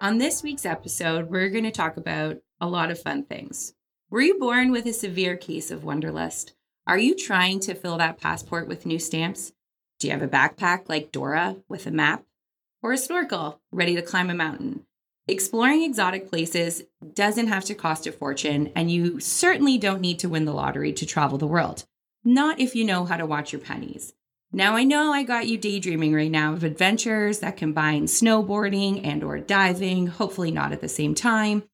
On this week's episode, we're going to talk about a lot of fun things. Were you born with a severe case of Wonderlust? Are you trying to fill that passport with new stamps? Do you have a backpack like Dora with a map? Or a snorkel ready to climb a mountain? Exploring exotic places doesn't have to cost a fortune, and you certainly don't need to win the lottery to travel the world. Not if you know how to watch your pennies. Now I know I got you daydreaming right now of adventures that combine snowboarding and or diving, hopefully not at the same time.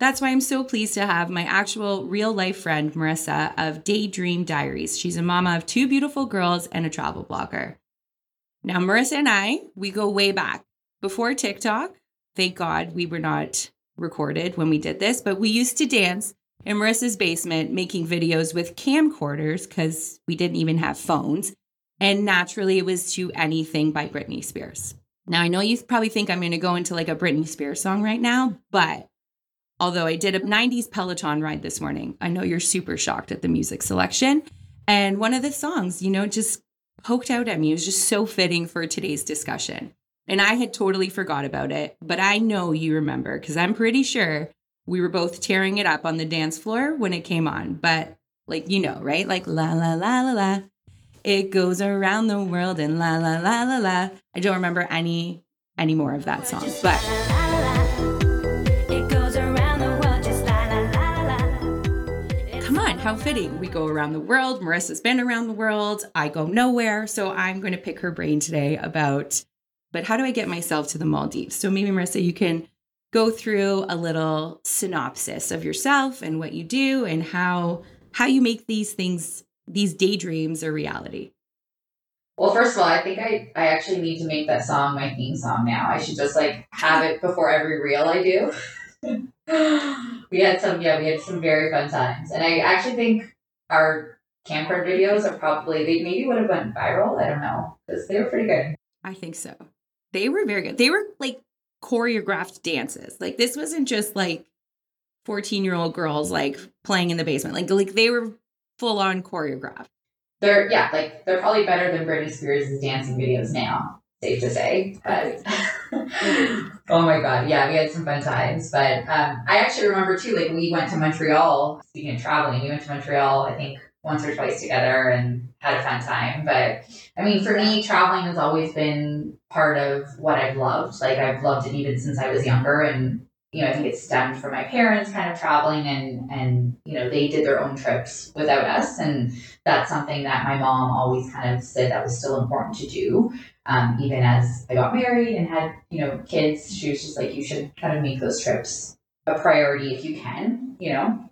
That's why I'm so pleased to have my actual real life friend Marissa of Daydream Diaries. She's a mama of two beautiful girls and a travel blogger. Now Marissa and I, we go way back. Before TikTok, thank God we were not recorded when we did this, but we used to dance in Marissa's basement making videos with camcorders because we didn't even have phones and naturally, it was to anything by Britney Spears. Now, I know you probably think I'm going to go into like a Britney Spears song right now, but although I did a 90s Peloton ride this morning, I know you're super shocked at the music selection. And one of the songs, you know, just poked out at me. It was just so fitting for today's discussion. And I had totally forgot about it, but I know you remember because I'm pretty sure we were both tearing it up on the dance floor when it came on. But like, you know, right? Like, la, la, la, la, la. It goes around the world and la la la la la. I don't remember any any more of that song, but come on, how fitting. We go around the world. Marissa's been around the world. I go nowhere. So I'm going to pick her brain today about, but how do I get myself to the Maldives? So maybe, Marissa, you can go through a little synopsis of yourself and what you do and how how you make these things these daydreams a reality? Well, first of all, I think I, I actually need to make that song my theme song now. I should just like have it before every reel I do. we had some, yeah, we had some very fun times. And I actually think our camper videos are probably, they maybe would have went viral. I don't know, because they were pretty good. I think so. They were very good. They were like choreographed dances. Like this wasn't just like 14 year old girls like playing in the basement. Like, like they were full on choreographed. They're yeah, like they're probably better than Britney Spears' dancing videos now. Safe to say, but oh my god, yeah, we had some fun times. But um, I actually remember too, like we went to Montreal. Speaking of traveling, we went to Montreal. I think once or twice together and had a fun time. But I mean, for me, traveling has always been part of what I've loved. Like I've loved it even since I was younger, and you know, I think it stemmed from my parents kind of traveling and and you know, they did their own trips without us. And that's something that my mom always kind of said that was still important to do. Um, even as I got married and had, you know, kids, she was just like, you should kind of make those trips a priority if you can, you know.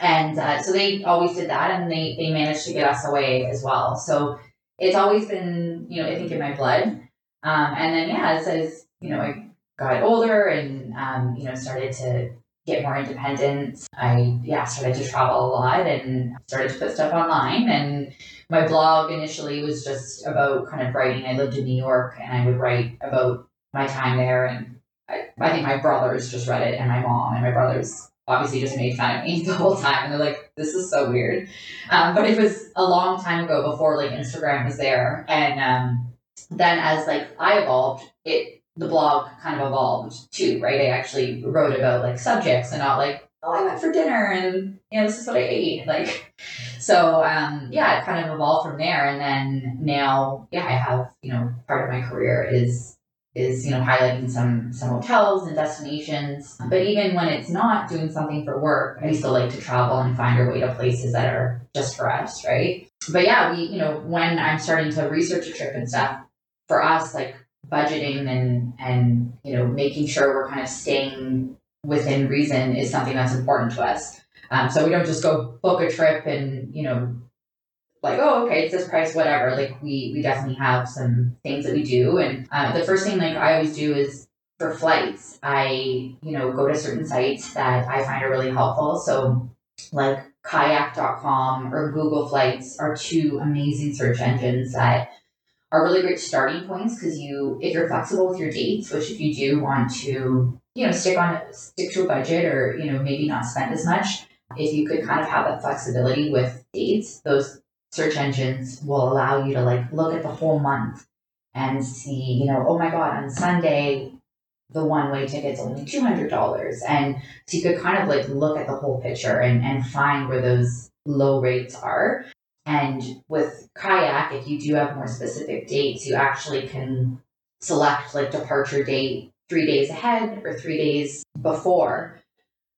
And uh, so they always did that and they they managed to get us away as well. So it's always been, you know, I think in my blood. Um, and then yeah, as, as you know, I got older and um, you know started to get more independent i yeah started to travel a lot and started to put stuff online. And my blog initially was just about kind of writing. I lived in new york and i would write about my time there. And i, I think my brothers just read it and my mom and my brothers obviously just made fun of me the whole time. And they're like this is so weird. Um, but it was a long time ago before like instagram was there. And um, then as like i evolved it the blog kind of evolved too, right? I actually wrote about like subjects and not like, oh, I went for dinner and you know this is what I ate. Like, so um, yeah, it kind of evolved from there. And then now, yeah, I have you know part of my career is is you know highlighting some some hotels and destinations. But even when it's not doing something for work, I still like to travel and find our way to places that are just for us, right? But yeah, we you know when I'm starting to research a trip and stuff for us, like budgeting and and you know making sure we're kind of staying within reason is something that's important to us. Um, so we don't just go book a trip and you know like, oh, okay, it's this price, whatever. Like we we definitely have some things that we do, and uh, the first thing like I always do is for flights, I you know go to certain sites that I find are really helpful. So like kayak.com or Google Flights are two amazing search engines that are really great starting points because you if you're flexible with your dates, which if you do want to you know stick on stick to a budget or you know maybe not spend as much if you could kind of have that flexibility with dates those search engines will allow you to like look at the whole month and see you know oh my god on sunday the one way ticket's only $200 and so you could kind of like look at the whole picture and, and find where those low rates are and with kayak if you do have more specific dates you actually can select like departure date three days ahead or three days before,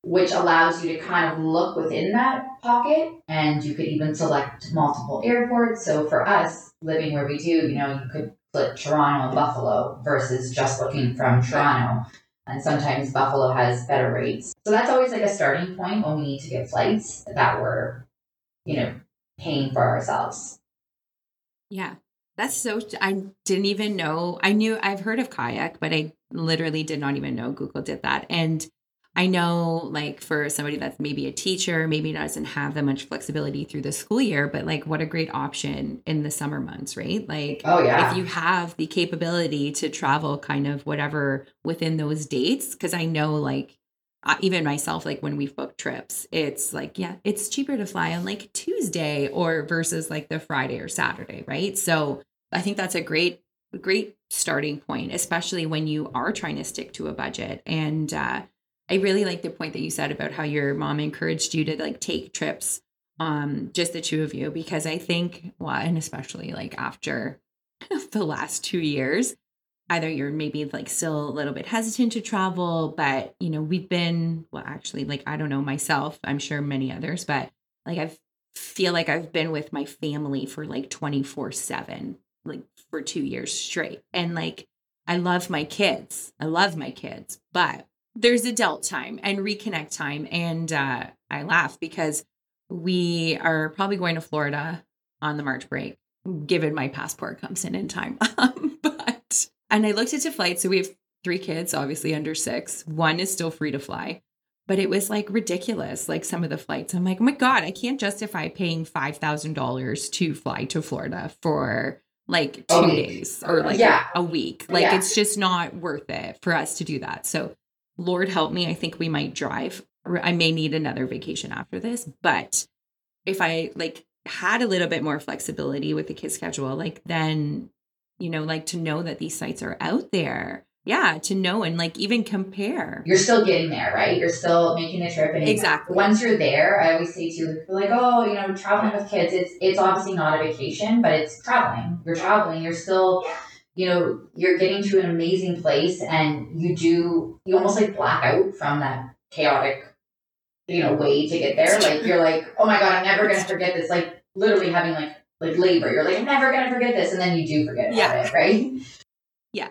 which allows you to kind of look within that pocket and you could even select multiple airports. So for us, living where we do, you know, you could flip Toronto and Buffalo versus just looking from Toronto. And sometimes Buffalo has better rates. So that's always like a starting point when we need to get flights that we're, you know, paying for ourselves. Yeah. That's so I didn't even know. I knew I've heard of kayak, but I literally did not even know Google did that. And I know, like, for somebody that's maybe a teacher, maybe doesn't have that much flexibility through the school year, but like, what a great option in the summer months, right? Like, oh, yeah. if you have the capability to travel kind of whatever within those dates, because I know, like, even myself, like when we've booked trips, it's like, yeah, it's cheaper to fly on like Tuesday or versus like the Friday or Saturday, right? So I think that's a great great starting point, especially when you are trying to stick to a budget. And uh, I really like the point that you said about how your mom encouraged you to like take trips, um, just the two of you, because I think, well, and especially like after the last two years, either you're maybe like still a little bit hesitant to travel, but you know, we've been, well, actually, like, I don't know myself, I'm sure many others, but like I've feel like I've been with my family for like 24 7 like for two years straight. And like, I love my kids. I love my kids, but there's adult time and reconnect time. And uh, I laugh because we are probably going to Florida on the March break, given my passport comes in in time. and I looked into flights. So we have three kids, obviously under six. One is still free to fly but it was like ridiculous like some of the flights i'm like oh my god i can't justify paying $5000 to fly to florida for like two days or like yeah. a, a week. Like yeah. it's just not worth it for us to do that. So, Lord help me, I think we might drive. I may need another vacation after this, but if I like had a little bit more flexibility with the kid schedule, like then, you know, like to know that these sites are out there. Yeah to know and like even compare. You're still getting there right? You're still making the trip and exactly. once you're there i always say to like oh you know traveling with kids it's it's obviously not a vacation but it's traveling. You're traveling. You're still you know you're getting to an amazing place and you do you almost like black out from that chaotic you know way to get there. Like you're like oh my god i'm never gonna forget this. Like literally having like like labor you're like i'm never gonna forget this and then you do forget yeah. it right yeah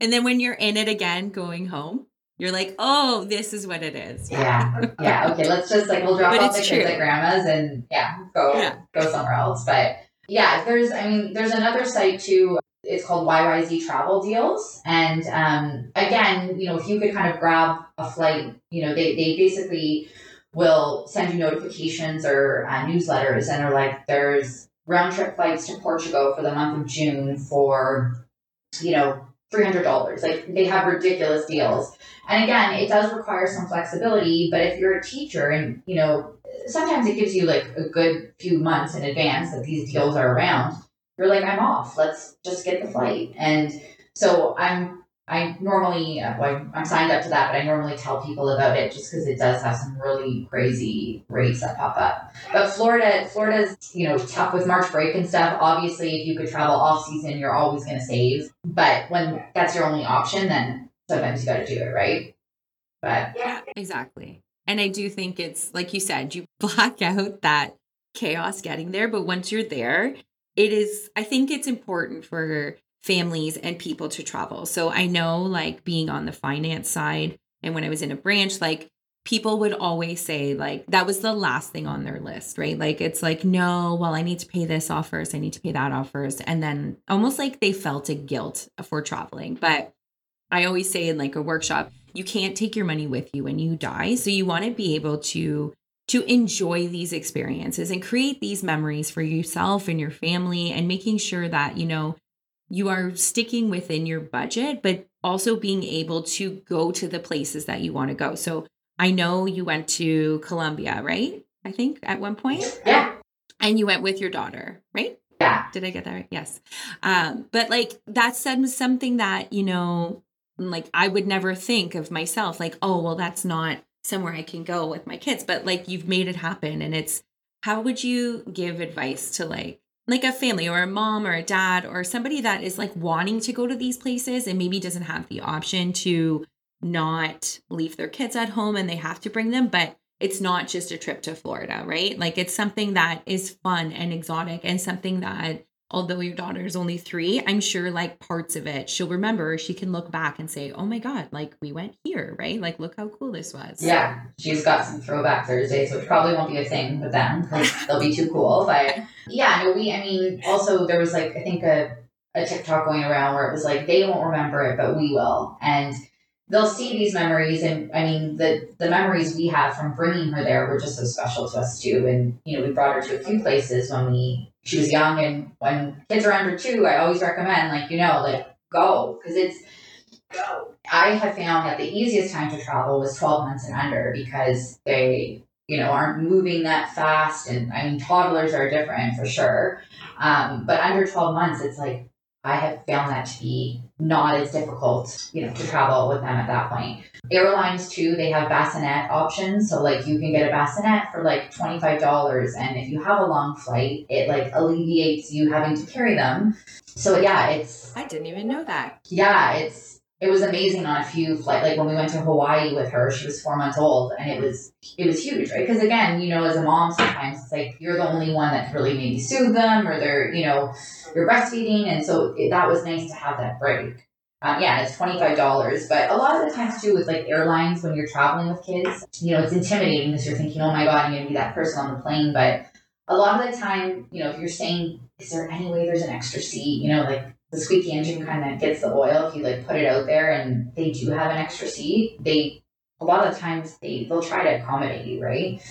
and then when you're in it again, going home, you're like, oh, this is what it is. Yeah. Yeah. Okay. Let's just like, we'll drop but off the true. kids at grandma's and yeah, go, yeah. go somewhere else. But yeah, there's, I mean, there's another site too. It's called YYZ Travel Deals. And um, again, you know, if you could kind of grab a flight, you know, they, they basically will send you notifications or uh, newsletters and are like, there's round trip flights to Portugal for the month of June for, you know, $300. Like they have ridiculous deals. And again, it does require some flexibility, but if you're a teacher and, you know, sometimes it gives you like a good few months in advance that these deals are around, you're like, I'm off. Let's just get the flight. And so I'm I normally, uh, well, I'm signed up to that, but I normally tell people about it just because it does have some really crazy rates that pop up. But Florida, Florida's, you know, tough with March break and stuff. Obviously, if you could travel off season, you're always going to save. But when that's your only option, then sometimes you got to do it, right? But yeah, exactly. And I do think it's like you said, you block out that chaos getting there, but once you're there, it is, I think it's important for families and people to travel. So I know like being on the finance side and when I was in a branch, like people would always say like that was the last thing on their list, right? Like it's like no, well I need to pay this off first, I need to pay that off first, and then almost like they felt a guilt for traveling. But I always say in like a workshop, you can't take your money with you when you die, so you want to be able to to enjoy these experiences and create these memories for yourself and your family and making sure that you know you are sticking within your budget but also being able to go to the places that you want to go so I know you went to Colombia, right? I think at one point. Yeah. And you went with your daughter, right? Yeah. Did I get that right? Yes. Um, but like that's something that, you know, like I would never think of myself like, oh, well, that's not somewhere I can go with my kids. But like you've made it happen. And it's how would you give advice to like like a family or a mom or a dad or somebody that is like wanting to go to these places and maybe doesn't have the option to not leave their kids at home and they have to bring them, but it's not just a trip to Florida, right? Like it's something that is fun and exotic and something that although your daughter is only 3, I'm sure like parts of it she'll remember, she can look back and say, "Oh my god, like we went here, right? Like look how cool this was." Yeah, she's got some throwback Thursdays, which probably won't be a thing with them because they'll be too cool, but yeah, no, we I mean, also there was like I think a a TikTok going around where it was like they won't remember it, but we will. And they'll see these memories and i mean the the memories we have from bringing her there were just so special to us too and you know we brought her to a few places when we she was young and when kids are under two i always recommend like you know like go because it's go i have found that the easiest time to travel was 12 months and under because they you know aren't moving that fast and i mean toddlers are different for sure um, but under 12 months it's like I have found that to be not as difficult, you know, to travel with them at that point. Airlines too, they have bassinet options. So like you can get a bassinet for like $25 and if you have a long flight, it like alleviates you having to carry them. So yeah, it's I didn't even know that. Yeah, it's it was amazing on a few flight like when we went to hawaii with her she was four months old and it was it was huge right? Because again you know as a mom sometimes it's like you're the only one that really maybe soothe them or they're you know you're breastfeeding and so it, that was nice to have that break. Um, yeah it's $25 but a lot of the times too with like airlines when you're traveling with kids you know it's intimidating because you're thinking oh my god i'm gonna be that person on the plane but a lot of the time you know if you're saying is there any way there's an extra seat? You know like the squeaky engine kind of gets the oil if you like put it out there and they do have an extra seat they a lot of times they they'll try to accommodate you right?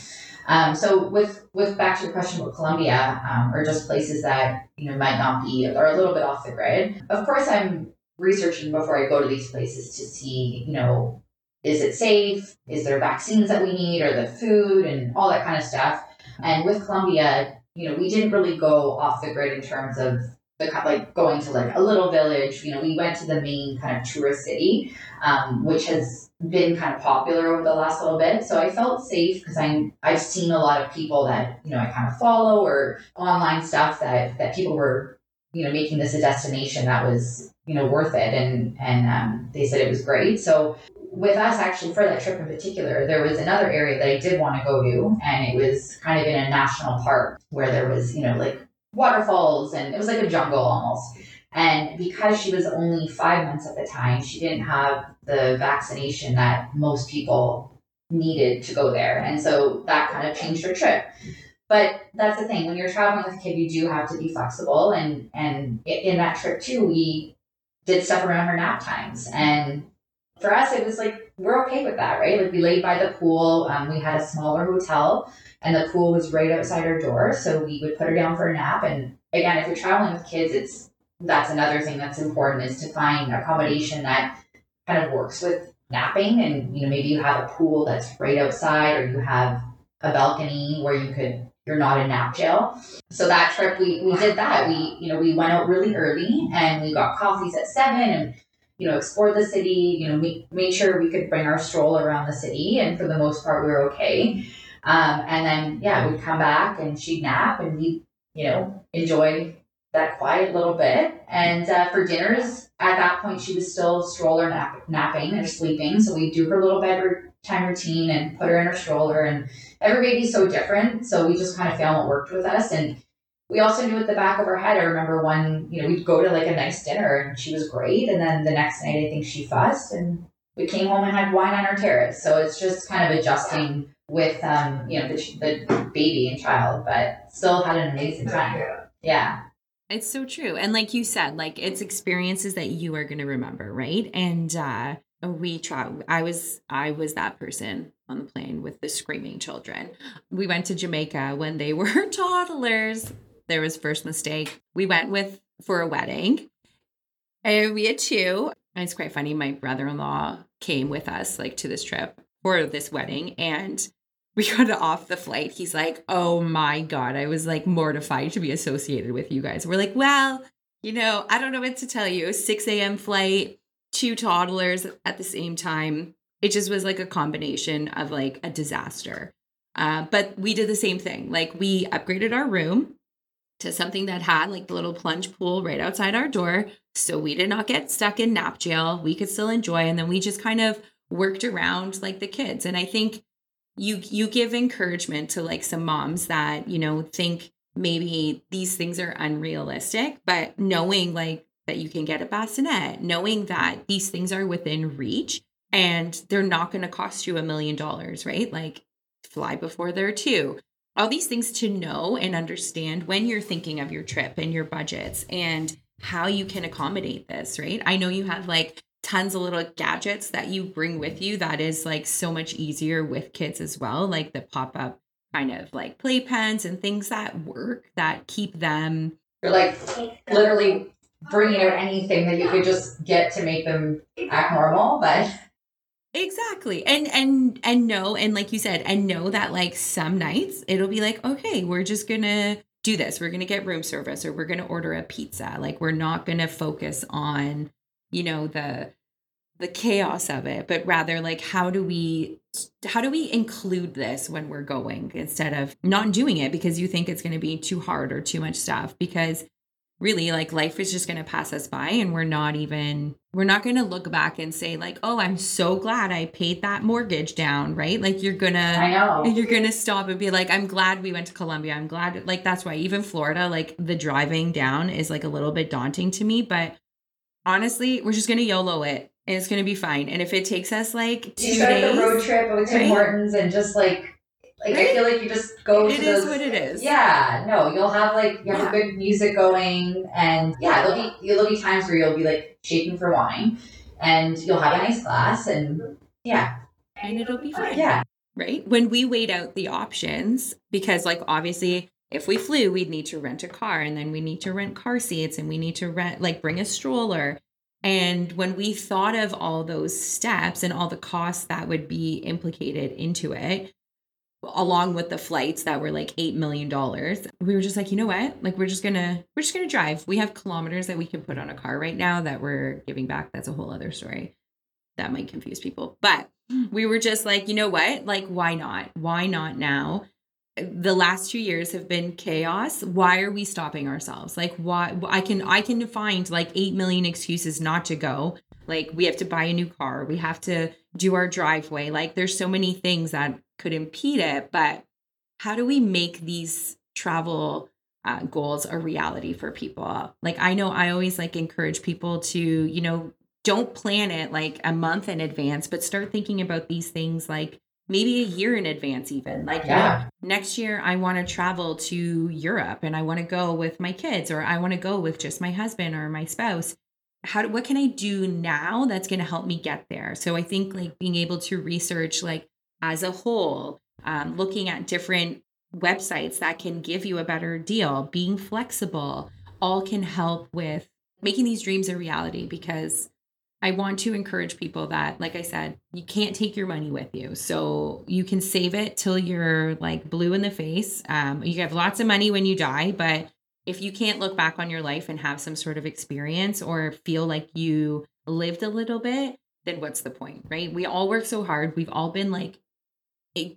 Um, so with with back to your question about Colombia um, or just places that you know might not be or a little bit off the grid of course I'm researching before I go to these places to see you know is it safe? Is there vaccines that we need or the food and all that kind of stuff? And with Colombia you know we didn't really go off the grid in terms of the like going to like a little village. You know, we went to the main kind of tourist city, um, which has been kind of popular over the last little bit. So I felt safe because I'm I've seen a lot of people that you know I kind of follow or online stuff that that people were you know making this a destination that was you know worth it and and um, they said it was great. So with us actually for that trip in particular, there was another area that I did want to go to, and it was kind of in a national park where there was you know like waterfalls and it was like a jungle almost. And because she was only five months at the time, she didn't have the vaccination that most people needed to go there. And so that kind of changed her trip. But that's the thing, when you're traveling with a kid, you do have to be flexible. And, and in that trip too, we did stuff around her nap times. And for us, it was like, we're okay with that, right? Like we laid by the pool. Um, we had a smaller hotel and the pool was right outside our door. So we would put her down for a nap. And again, if you're traveling with kids, it's that's another thing that's important is to find accommodation that kind of works with napping. And you know, maybe you have a pool that's right outside, or you have a balcony where you could you're not in nap jail. So that trip we we did that. We you know we went out really early and we got coffees at seven and you know explored the city. You know made sure we could bring our stroll around the city, and for the most part we were okay. Um, and then, yeah, we'd come back and she'd nap and we, you know, enjoy that quiet little bit. And uh, for dinners, at that point, she was still stroller nap- napping or sleeping. So we'd do her little bedtime routine and put her in her stroller. And every baby's so different. So we just kind of found what worked with us. And we also knew at the back of our head, I remember one, you know, we'd go to like a nice dinner and she was great. And then the next night, I think she fussed and we came home and had wine on our terrace. So it's just kind of adjusting with um, you know the, the baby and child, but still had an amazing time. Yeah. It's so true. And like you said, like it's experiences that you are going to remember, right? And uh we try I was I was that person on the plane with the screaming children. We went to Jamaica when they were toddlers. There was first mistake. We went with for a wedding. And we had two. And it's quite funny. My brother-in-law came with us like to this trip for this wedding and we got off the flight. He's like, Oh my God. I was like mortified to be associated with you guys. We're like, Well, you know, I don't know what to tell you. 6 a.m. flight, two toddlers at the same time. It just was like a combination of like a disaster. Uh, but we did the same thing. Like we upgraded our room to something that had like the little plunge pool right outside our door. So we did not get stuck in nap jail. We could still enjoy. And then we just kind of worked around like the kids. And I think you you give encouragement to like some moms that you know think maybe these things are unrealistic but knowing like that you can get a bassinet knowing that these things are within reach and they're not going to cost you a million dollars right? Like fly before they're two. All these things to know and understand when you're thinking of your trip and your budgets and how you can accommodate this right? I know you have like tons of little gadgets that you bring with you that is like so much easier with kids as well like the pop-up kind of like playpens and things that work that keep them You're like literally bringing out anything that you could just get to make them act normal, but exactly and and and know and like you said and know that like some nights it'll be like okay we're just gonna do this. We're gonna get room service or we're gonna order a pizza. Like we're not gonna focus on you know the the chaos of it but rather like how do we how do we include this when we're going instead of not doing it because you think it's going to be too hard or too much stuff? Because really like life is just going to pass us by and we're not even we're not going to look back and say like oh i'm so glad i paid that mortgage down right? Like you're gonna I know. you're gonna stop and be like i'm glad we went to colombia. I'm glad like that's why even florida like the driving down is like a little bit daunting to me but honestly we're just gonna yolo it and it's gonna be fine and if it takes us like two you start days the road trip with Tim right? Hortons and just like like I feel like you just go it to is those what it is Yeah, no, you'll have like you have Yeah. good music going, and yeah, there'll be there'll be times where you'll be like shaking for wine, and you'll have a nice glass, and yeah, and it'll be fine yeah, right? When we weighed out the options, because like obviously if we flew, we'd need to rent a car and then we need to rent car seats and we need to rent like bring a stroller. And when we thought of all those steps and all the costs that would be implicated into it, along with the flights that were like eight million dollars, we were just like, you know what? Like we're just gonna we're just gonna drive. We have kilometers that we can put on a car right now that we're giving back. That's a whole other story. That might confuse people. But we were just like, you know what? Like, why not? Why not now? The last two years have been chaos. Why are we stopping ourselves? Like, why? I can I can find like eight million excuses not to go. Like, we have to buy a new car. We have to do our driveway. Like, there's so many things that could impede it. But how do we make these travel uh, goals a reality for people? Like, I know I always like encourage people to, you know, don't plan it like a month in advance, but start thinking about these things like maybe a year in advance, even. Like, Yeah. next year I want to travel to Europe and I want to go with my kids, or I want to go with just my husband or my spouse. How do, what can I do now that's going to help me get there? So I think like being able to research like as a whole, um, looking at different websites that can give you a better deal, being flexible, all can help with making these dreams a reality because I want to encourage people that, like I said, you can't take your money with you. So you can save it till you're like blue in the face. Um, you have lots of money when you die, but if you can't look back on your life and have some sort of experience or feel like you lived a little bit, then what's the point, right? We all work so hard. We've all been like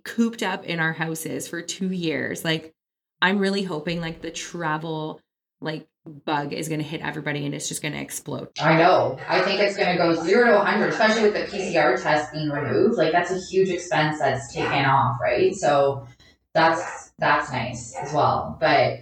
cooped up in our houses for two years. Like, I'm really hoping like the travel like bug is going to hit everybody and it's just going to explode. I know. I think it's going to go zero to 100, especially with the PCR test being removed. Like that's a huge expense that's taken off, right? So that's that's nice as well. But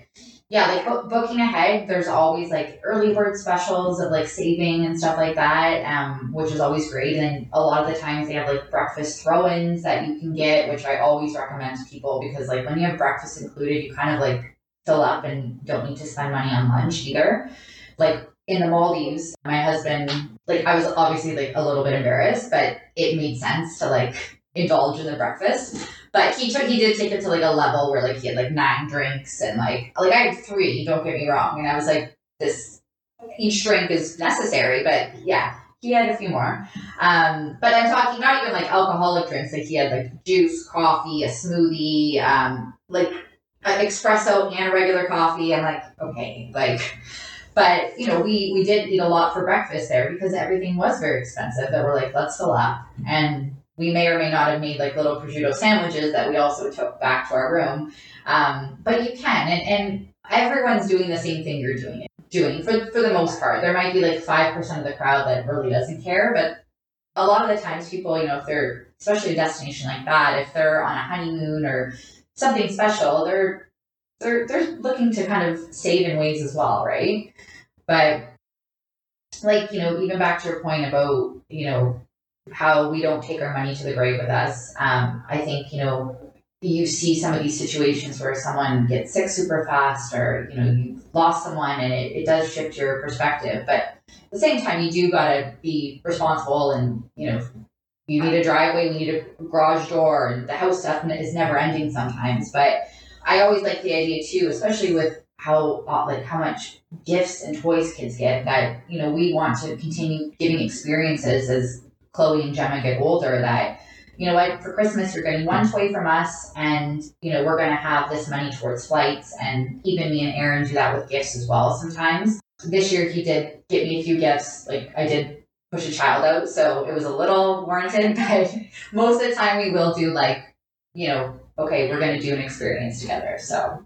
yeah, like bo- booking ahead, there's always like early bird specials of like saving and stuff like that, um, which is always great. And a lot of the times they have like breakfast throw-ins that you can get, which I always recommend to people because like when you have breakfast included, you kind of like fill up and don't need to spend money on lunch either. Like in the Maldives, my husband, like I was obviously like a little bit embarrassed, but it made sense to like indulge in the breakfast. But he took he did take it to like a level where like he had like nine drinks and like like I had three, don't get me wrong. And I was like, this each drink is necessary, but yeah, he had a few more. Um, but I'm talking not even like alcoholic drinks, like he had like juice, coffee, a smoothie, um, like an espresso and a regular coffee. I'm like, okay, like but you know, we we did eat a lot for breakfast there because everything was very expensive. That we're like, let's fill up and we may or may not have made like little prosciutto sandwiches that we also took back to our room. Um, but you can, and, and everyone's doing the same thing you're doing. it Doing for for the most part, there might be like five percent of the crowd that really doesn't care, but a lot of the times, people, you know, if they're especially a destination like that, if they're on a honeymoon or something special, they're they're they're looking to kind of save in ways as well, right? But like you know, even back to your point about you know how we don't take our money to the grave with us. Um, I think, you know, you see some of these situations where someone gets sick super fast or, you know, you lost someone and it, it does shift your perspective. But at the same time, you do got to be responsible and, you know, you need a driveway, we need a garage door, and the house stuff is never ending sometimes. But I always like the idea too, especially with how uh, like how much gifts and toys kids get that you know we want to continue giving experiences as Chloe and Gemma get older that, you know what, for Christmas you're getting one toy from us and, you know, we're going to have this money towards flights. And even me and Aaron do that with gifts as well sometimes. This year he did get me a few gifts. Like I did push a child out, so it was a little warranted, but most of the time we will do like, you know, okay, we're going to do an experience together. So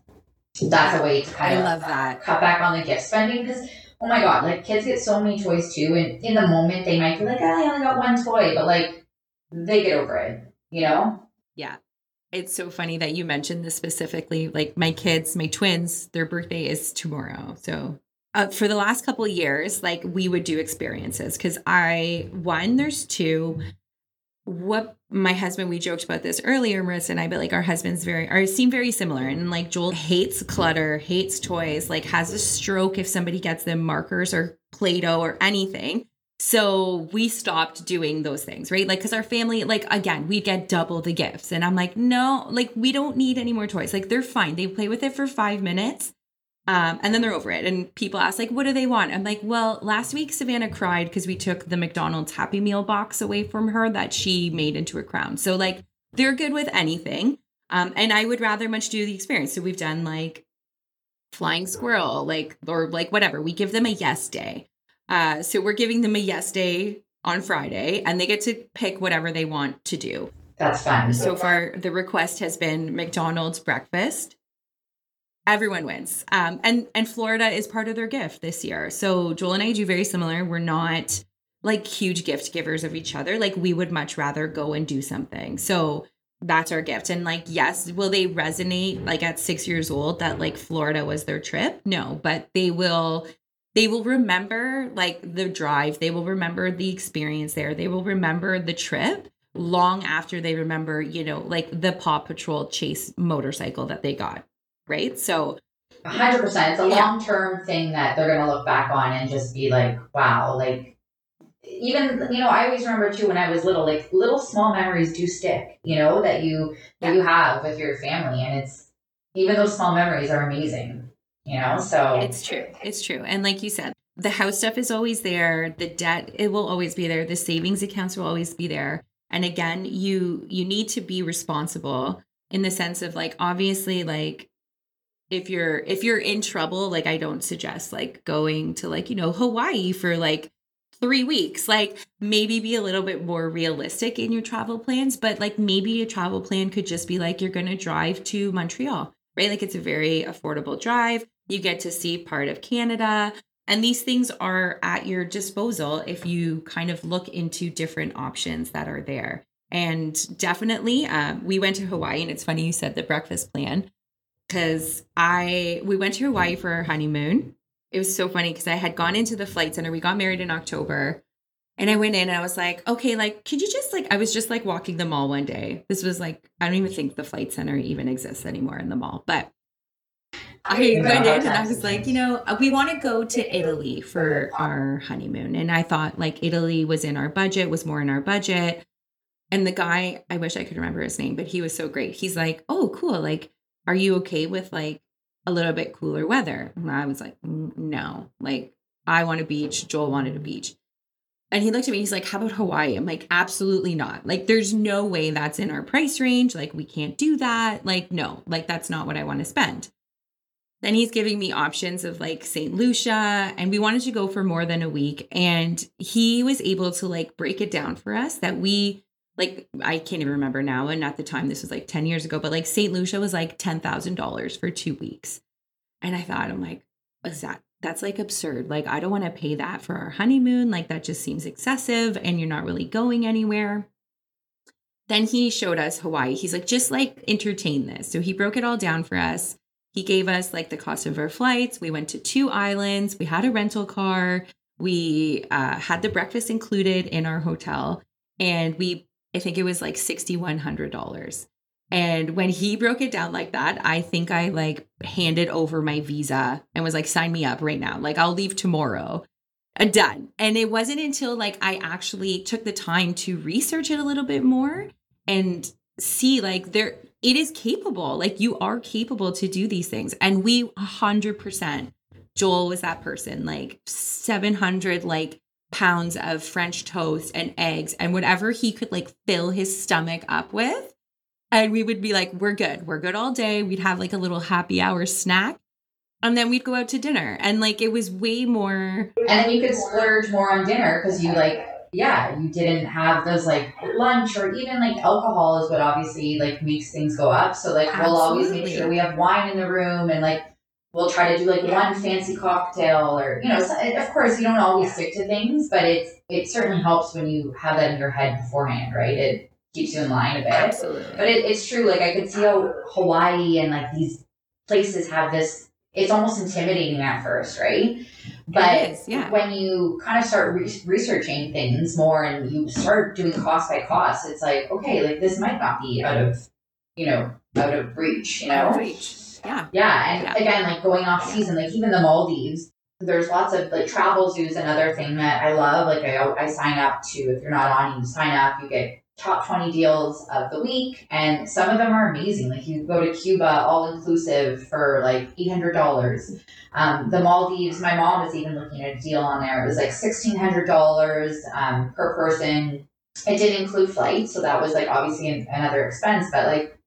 that's a way to kind I of love that. cut back on the gift spending because oh my god, like kids get so many toys too, and in the moment they might be like, oh, I only got one toy, but like they get over it, you know? Yeah. It's so funny that you mentioned this specifically. Like my kids, my twins, their birthday is tomorrow. So uh, for the last couple of years, like we would do experiences because I, one, there's two, what my husband we joked about this earlier marissa and i but like our husbands very are seem very similar and like joel hates clutter hates toys like has a stroke if somebody gets them markers or play-doh or anything. So we stopped doing those things right? Like because our family like again we get double the gifts and i'm like no like we don't need any more toys. Like they're fine. They play with it for five minutes um, and then they're over it. And people ask, like, what do they want? I'm like, well, last week Savannah cried because we took the McDonald's Happy Meal box away from her that she made into a crown. So, like, they're good with anything. Um, and I would rather much do the experience. So, we've done like flying squirrel, like, or like whatever. We give them a yes day. Uh, so, we're giving them a yes day on Friday, and they get to pick whatever they want to do. That's fun. So far, the request has been McDonald's breakfast everyone wins. Um, and and florida is part of their gift this year. So joel and i do very similar. We're not like huge gift givers of each other. Like we would much rather go and do something. So that's our gift. And like yes will they resonate like at six years old that like florida was their trip? No but they will they will remember like the drive. They will remember the experience there. They will remember the trip long after they remember you know like the paw patrol chase motorcycle that they got right? So, hundred percent. It's a yeah. long term thing that they're gonna look back on and just be like, wow, like even you know, I always remember too when I was little, like little small memories do stick, you know, that you that you have with your family, and it's even those small memories are amazing, you know. So it's true, it's true, and like you said, the house stuff is always there, the debt it will always be there, the savings accounts will always be there, and again, you you need to be responsible in the sense of like obviously like if you're if you're in trouble like i don't suggest like going to like you know hawaii for like three weeks. Like maybe be a little bit more realistic in your travel plans but like maybe a travel plan could just be like you're gonna drive to montreal right? Like it's a very affordable drive. You get to see part of canada. And these things are at your disposal if you kind of look into different options that are there. And definitely um, we went to hawaii and it's funny you said the breakfast plan because I we went to Hawaii for our honeymoon. It was so funny because I had gone into the flight center. We got married in October. And I went in and I was like, okay, like, could you just like, I was just like walking the mall one day. This was like, I don't even think the flight center even exists anymore in the mall, but I went in and I was like, you know, uh, we want to go to Italy for our honeymoon. And I thought like Italy was in our budget, was more in our budget. And the guy, I wish I could remember his name, but he was so great. He's like, oh, cool. Like, are you okay with like a little bit cooler weather? And I was like, no, like, I want a beach. Joel wanted a beach. And he looked at me, he's like, How about Hawaii? I'm like, Absolutely not. Like, there's no way that's in our price range. Like, we can't do that. Like, no, like, that's not what I want to spend. Then he's giving me options of like St. Lucia, and we wanted to go for more than a week. And he was able to like break it down for us that we, like, I can't even remember now. And at the time, this was like 10 years ago, but like St. Lucia was like $10,000 for two weeks. And I thought, I'm like, is that that's like absurd. Like, I don't want to pay that for our honeymoon. Like, that just seems excessive and you're not really going anywhere. Then he showed us Hawaii. He's like, just like entertain this. So he broke it all down for us. He gave us like the cost of our flights. We went to two islands. We had a rental car. We uh, had the breakfast included in our hotel. And we, I think it was like $6,100. And when he broke it down like that, I think I like handed over my visa and was like, sign me up right now. Like, I'll leave tomorrow. Uh, done. And it wasn't until like I actually took the time to research it a little bit more and see like there it is capable. Like you are capable to do these things. And we 100% Joel was that person, like 700 like pounds of French toast and eggs and whatever he could like fill his stomach up with and we would be like, we're good. We're good all day. We'd have like a little happy hour snack. And then we'd go out to dinner. And like it was way more. And then you could splurge more on dinner because you like, yeah, you didn't have those like lunch or even like alcohol is what obviously like makes things go up. So like Absolutely. we'll always make sure we have wine in the room and like we'll try to do like one fancy cocktail or you know so, of course you don't always stick to things but it's it certainly helps when you have that in your head beforehand right it keeps you in line a bit. Absolutely. But it, it's true. Like I could see how Hawaii and like these places have this. It's almost intimidating at first, right? But yeah. when you kind of start re- researching things more and you start doing cost by cost, it's like okay, like this might not be out of you know out of reach. You know, out of reach. Yeah. Yeah, and yeah. again, like going off season, like even the Maldives, there's lots of like Travelzoo's, another thing that I love. Like I, I sign up to if you're not on, you sign up, you get top 20 deals of the week and some of them are amazing like you go to cuba all inclusive for like $800 um, the maldives my mom was even looking at a deal on there it was like $1600 um, per person it did include flights so that was like obviously another expense but like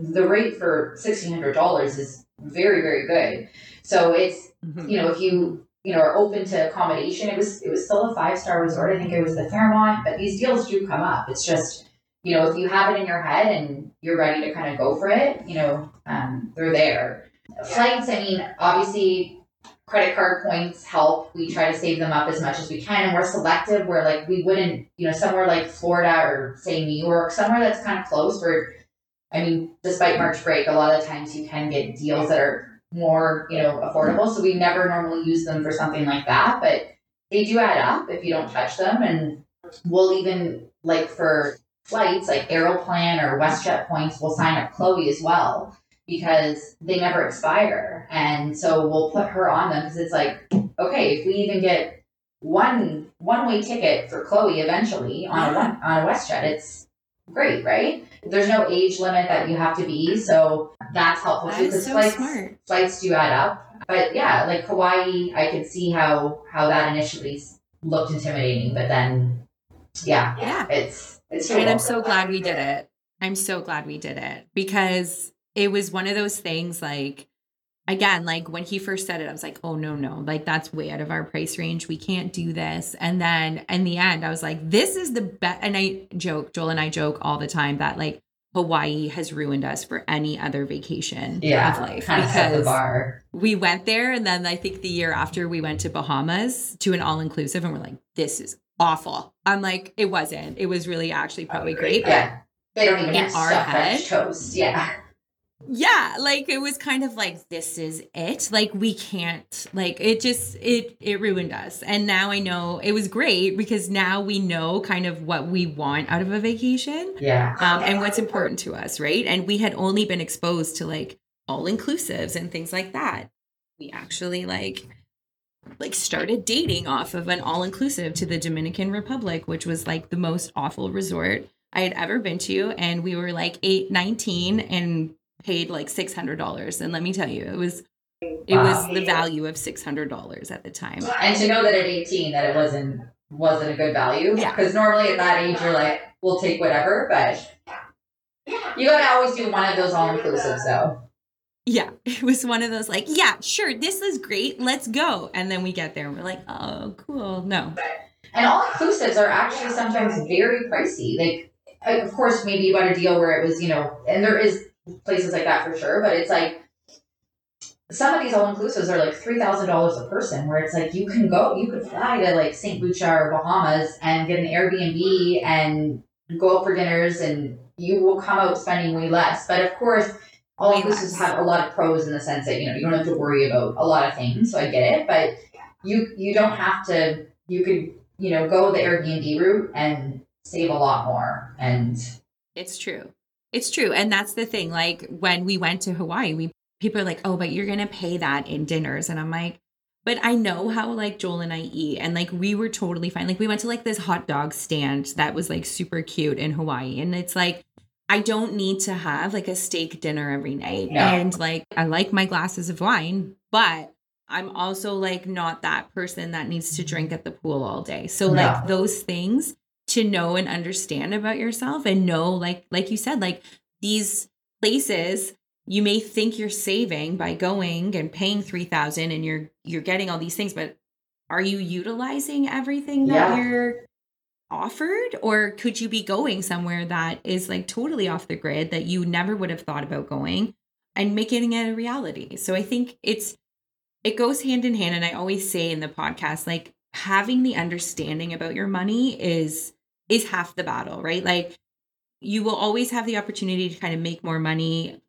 the rate for $1600 is very very good so it's mm-hmm. you know if you you know, are open to accommodation. It was it was still a five star resort. I think it was the Fairmont, but these deals do come up. It's just you know, if you have it in your head and you're ready to kind of go for it, you know, um, they're there. Flights, I mean, obviously credit card points help. We try to save them up as much as we can, and we're selective. Where like we wouldn't, you know, somewhere like Florida or say New York, somewhere that's kind of close. Where, I mean, despite March break, a lot of times you can get deals that are more, you know, affordable. So we never normally use them for something like that, but they do add up if you don't touch them. And we'll even like for flights like Aeroplan or WestJet points, we'll sign up Chloe as well because they never expire. And so we'll put her on them because it's like, okay, if we even get one one way ticket for Chloe eventually on a on a WestJet, it's great, right? There's no age limit that you have to be, so that's helpful that too. Because so flights smart. flights do add up. But yeah, like Hawaii, I could see how how that initially looked intimidating, but then yeah, yeah, it's it's. And I'm so glad we did it. I'm so glad we did it because it was one of those things like again, like when he first said it, I was like, oh, no, no, like that's way out of our price range. We can't do this. And then in the end, I was like, this is the best. And I joke, Joel and I joke all the time that like Hawaii has ruined us for any other vacation yeah, of life because we went there. And then I think the year after we went to Bahamas to an all inclusive and we're like, this is awful. I'm like, it wasn't. It was really actually oh, probably great. Yeah. They don't even in have our head, toast. Yeah yeah like it was kind of like this is it. Like we can't like it just it it ruined us. And now i know it was great because now we know kind of what we want out of a vacation yeah. um, and what's important to us right? And we had only been exposed to like all inclusives and things like that. We actually like like started dating off of an all inclusive to the dominican republic which was like the most awful resort I had ever been to. And we were like eight, 19 and paid like $600 and let me tell you it was it wow. was the value of $600 at the time. And to know that at 18 that it wasn't wasn't a good value yeah. because normally at that age you're like we'll take whatever but you gotta always do one of those all-inclusives though. Yeah. It was one of those like yeah sure this is great let's go. And then we get there and we're like oh cool no. And all-inclusives are actually sometimes very pricey. Like of course maybe you got a deal where it was you know and there is places like that for sure. But it's like some of these all inclusives are like three thousand dollars a person, where it's like you can go, you could fly to like Saint Lucia or Bahamas and get an Airbnb and go out for dinners, and you will come out spending way less. But of course, all inclusives have a lot of pros in the sense that you know you don't have to worry about a lot of things. So I get it, but you you don't have to. You could you know go the Airbnb route and save a lot more and it's true it's true. And that's the thing. Like when we went to Hawaii, we people are like, "Oh, but you're going to pay that in dinners." And I'm like, "But I know how like Joel and I eat." And like we were totally fine. Like we went to like this hot dog stand that was like super cute in Hawaii. And it's like I don't need to have like a steak dinner every night. No. And like I like my glasses of wine, but I'm also like not that person that needs to drink at the pool all day. So like those things to know and understand about yourself and know like like you said like these places you may think you're saving by going and paying 3000 and you're you're getting all these things but are you utilizing everything that yeah. you're offered or could you be going somewhere that is like totally off the grid that you never would have thought about going and making it a reality so i think it's it goes hand in hand and i always say in the podcast like having the understanding about your money is is half the battle, right? Like you will always have the opportunity to kind of make more money,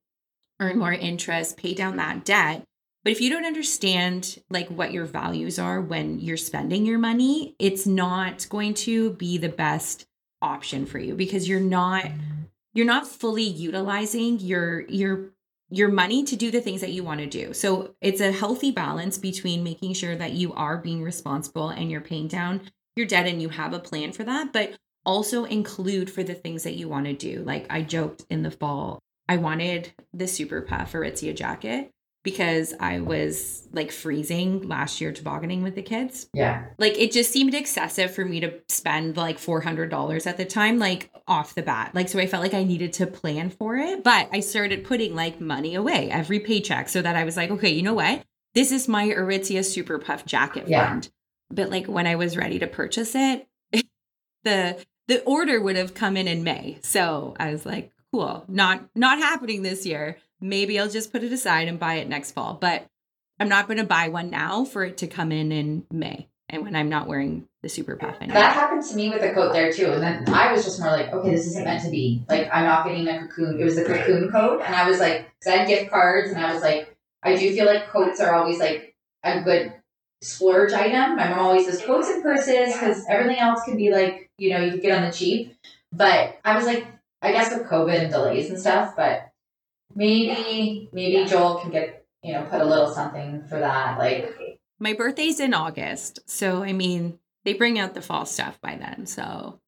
earn more interest, pay down that debt. But if you don't understand like what your values are when you're spending your money, it's not going to be the best option for you because you're not mm-hmm. you're not fully utilizing your your your money to do the things that you want to do. So it's a healthy balance between making sure that you are being responsible and you're paying down your debt and you have a plan for that, but also include for the things that you want to do. Like I joked in the fall, I wanted the Super Puff Aritzia jacket because I was like freezing last year tobogganing with the kids. Yeah. Like it just seemed excessive for me to spend like $400 at the time, like off the bat. Like, so I felt like I needed to plan for it. But I started putting like money away every paycheck so that I was like, okay, you know what? This is my Aritzia Super Puff jacket yeah. fund. But like when I was ready to purchase it, the the order would have come in in May. So I was like, cool, not not happening this year. Maybe I'll just put it aside and buy it next fall. But I'm not going to buy one now for it to come in in May and when I'm not wearing the super puff anymore. That happened to me with the coat there too. And then I was just more like, okay, this isn't meant to be. Like, I'm not getting a cocoon. It was a cocoon coat. And I was like, because gift cards and I was like, I do feel like coats are always like a good splurge item. My mom always says coats and purses because everything else can be like, you know, you can get on the cheap. But I was like, I guess with COVID and delays and stuff, but maybe maybe Joel can get, you know, put a little something for that. Like my birthday's in August. So I mean, they bring out the fall stuff by then. So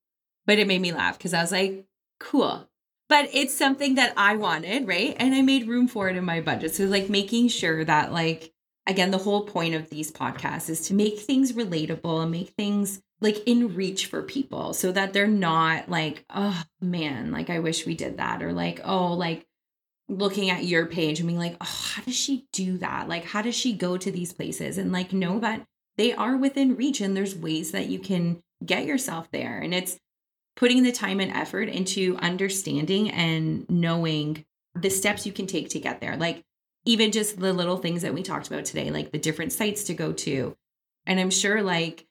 but it made me laugh because I was like, cool. But it's something that I wanted, right? And I made room for it in my budget. So like making sure that like again, the whole point of these podcasts is to make things relatable and make things like in reach for people so that they're not like, oh man, like I wish we did that. Or like, oh, like looking at your page and being like, oh, how does she do that? Like, how does she go to these places? And like, know that they are within reach and there's ways that you can get yourself there. And it's putting the time and effort into understanding and knowing the steps you can take to get there. Like, even just the little things that we talked about today, like the different sites to go to. And I'm sure like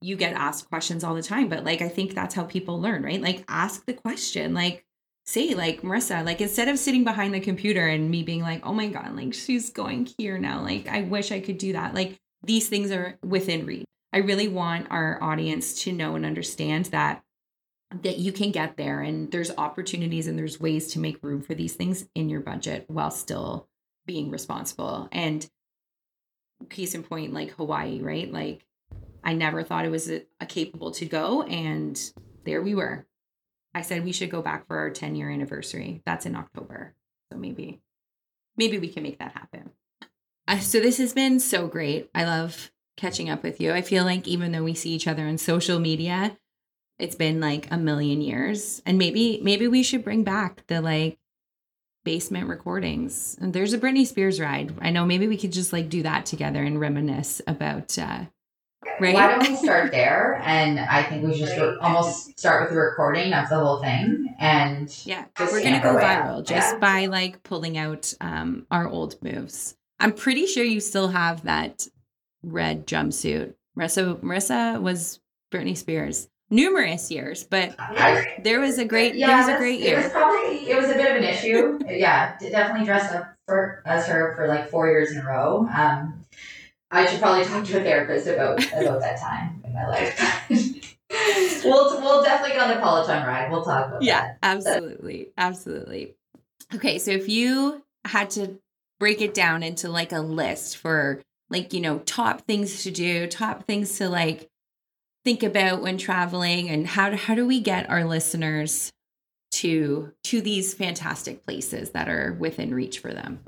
you get asked questions all the time, but like I think that's how people learn, right? Like ask the question, like say like Marissa, like instead of sitting behind the computer and me being like, oh my God, like she's going here now. Like I wish I could do that. Like these things are within reach. I really want our audience to know and understand that that you can get there and there's opportunities and there's ways to make room for these things in your budget while still being responsible. And case in point, like Hawaii, right? Like I never thought it was a, a capable to go and there we were I said we should go back for our 10 year anniversary. That's in October. So maybe, maybe we can make that happen. Uh, so this has been so great. I love catching up with you. I feel like even though we see each other on social media, it's been like a million years. And maybe, maybe we should bring back the like basement recordings. And there's a Britney Spears ride. I know maybe we could just like do that together and reminisce about uh, Right? Why don't we start there? And I think we should almost start with the recording of the whole thing. And yeah, we're gonna go viral just yeah. by like pulling out um, our old moves. I'm pretty sure you still have that red jumpsuit. Marissa, Marissa was Britney Spears numerous years, but there was a great yeah, there was a great year. It was probably it was a bit of an issue. yeah, definitely dressed up for as her for like four years in a row. Um, I should probably talk to a therapist about about that time in my life. we'll we'll definitely get on the Peloton ride. We'll talk about yeah, that. absolutely, absolutely. Okay, so if you had to break it down into like a list for like you know top things to do, top things to like think about when traveling, and how do, how do we get our listeners to to these fantastic places that are within reach for them?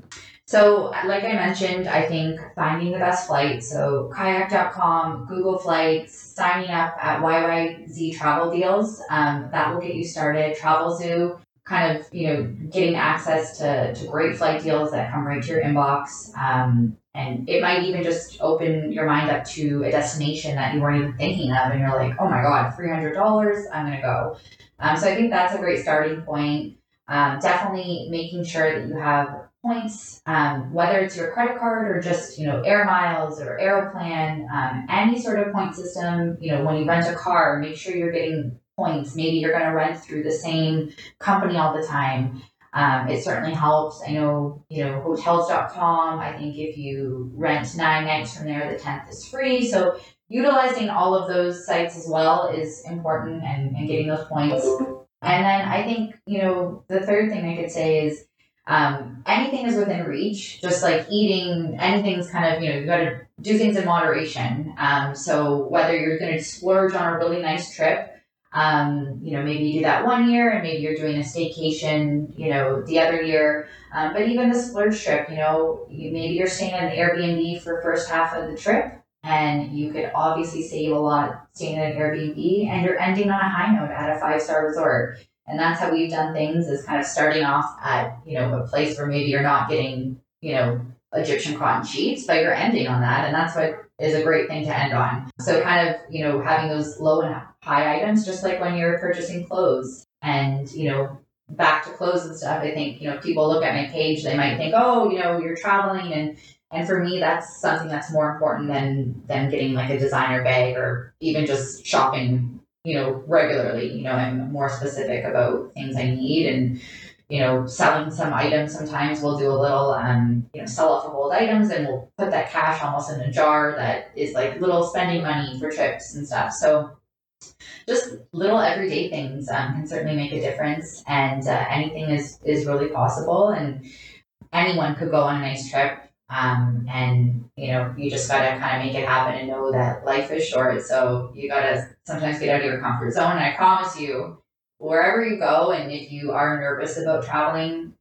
So, like I mentioned, I think finding the best flight, so kayak.com, Google Flights, signing up at YYZ Travel Deals, um, that will get you started. Travelzoo, kind of, you know, getting access to, to great flight deals that come right to your inbox. Um, and it might even just open your mind up to a destination that you weren't even thinking of. And you're like, oh my God, $300, I'm going to go. Um, so I think that's a great starting point. Um, definitely making sure that you have points, um, whether it's your credit card or just you know air miles or aeroplan, um, any sort of point system. You know, when you rent a car, make sure you're getting points. Maybe you're going to rent through the same company all the time. Um, it certainly helps. I know, you know, hotels.com. I think if you rent nine nights from there, the 10th is free. So utilizing all of those sites as well is important and, and getting those points. And then I think, you know, the third thing I could say is um, anything is within reach. Just like eating, anything's kind of you know you got to do things in moderation. Um, so whether you're going to splurge on a really nice trip, um, you know maybe you do that one year, and maybe you're doing a staycation, you know, the other year. Um, but even the splurge trip, you know, you, maybe you're staying at an Airbnb for first half of the trip. And you could obviously save a lot staying at an Airbnb, and you're ending on a high note at a five star resort and that's how we've done things is kind of starting off at, you know, a place where maybe you're not getting, you know, Egyptian cotton sheets, but you're ending on that. And that's what is a great thing to end on. So kind of, you know, having those low and high items, just like when you're purchasing clothes and, you know, back to clothes and stuff. I think, you know, people look at my page, they might think, oh, you know, you're traveling and and for me that's something that's more important than than getting like a designer bag or even just shopping you know, regularly. You know, I'm more specific about things I need and, you know, selling some items. Sometimes we'll do a little, um, you know, sell off of old items and we'll put that cash almost in a jar that is like little spending money for trips and stuff. So just little everyday things um, can certainly make a difference and uh, anything is, is really possible and anyone could go on a nice trip um, and you know, you just gotta kind of make it happen and know that life is short. So you gotta sometimes get out of your comfort zone. And I promise you, wherever you go, and if you are nervous about traveling,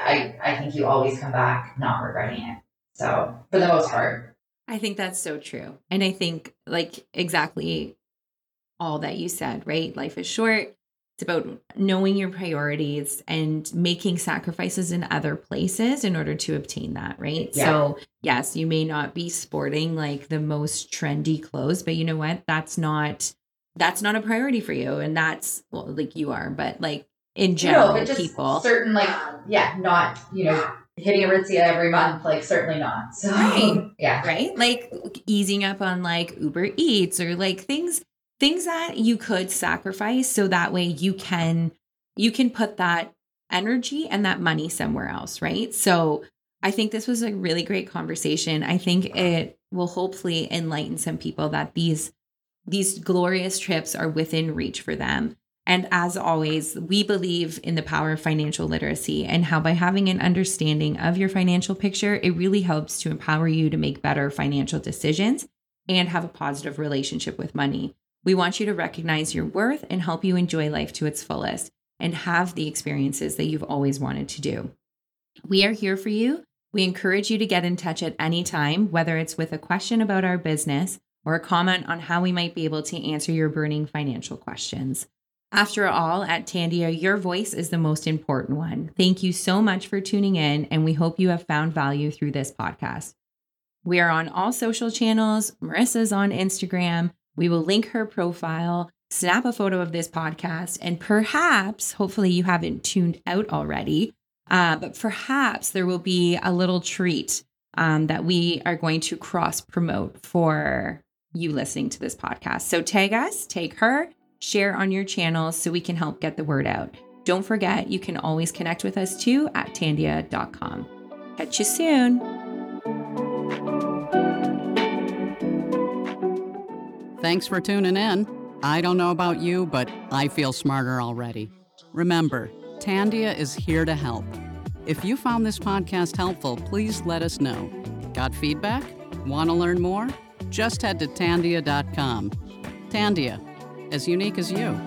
I I think you always come back not regretting it. So for the most part, I think that's so true, and I think like exactly all that you said. Right, life is short. It's about knowing your priorities and making sacrifices in other places in order to obtain that, right? Yeah. So, yes, you may not be sporting like the most trendy clothes, but you know what? That's not that's not a priority for you and that's well like you are, but like in general no, people certain like yeah, not, you know, hitting a Aritzia every month, like certainly not. So right. yeah. Right? Like easing up on like Uber Eats or like things things that you could sacrifice so that way you can you can put that energy and that money somewhere else, right? So I think this was a really great conversation. I think it will hopefully enlighten some people that these these glorious trips are within reach for them. And as always, we believe in the power of financial literacy and how by having an understanding of your financial picture, it really helps to empower you to make better financial decisions and have a positive relationship with money. We want you to recognize your worth and help you enjoy life to its fullest and have the experiences that you've always wanted to do. We are here for you. We encourage you to get in touch at any time, whether it's with a question about our business or a comment on how we might be able to answer your burning financial questions. After all, at Tandia, your voice is the most important one. Thank you so much for tuning in, and we hope you have found value through this podcast. We are on all social channels. Marissa's on Instagram. We will link her profile, snap a photo of this podcast, and perhaps, hopefully, you haven't tuned out already, uh, but perhaps there will be a little treat um, that we are going to cross promote for you listening to this podcast. So tag us, take her, share on your channels so we can help get the word out. Don't forget, you can always connect with us too at tandia.com. Catch you soon. Thanks for tuning in. I don't know about you, but I feel smarter already. Remember, Tandia is here to help. If you found this podcast helpful, please let us know. Got feedback? Want to learn more? Just head to tandia.com. Tandia, as unique as you.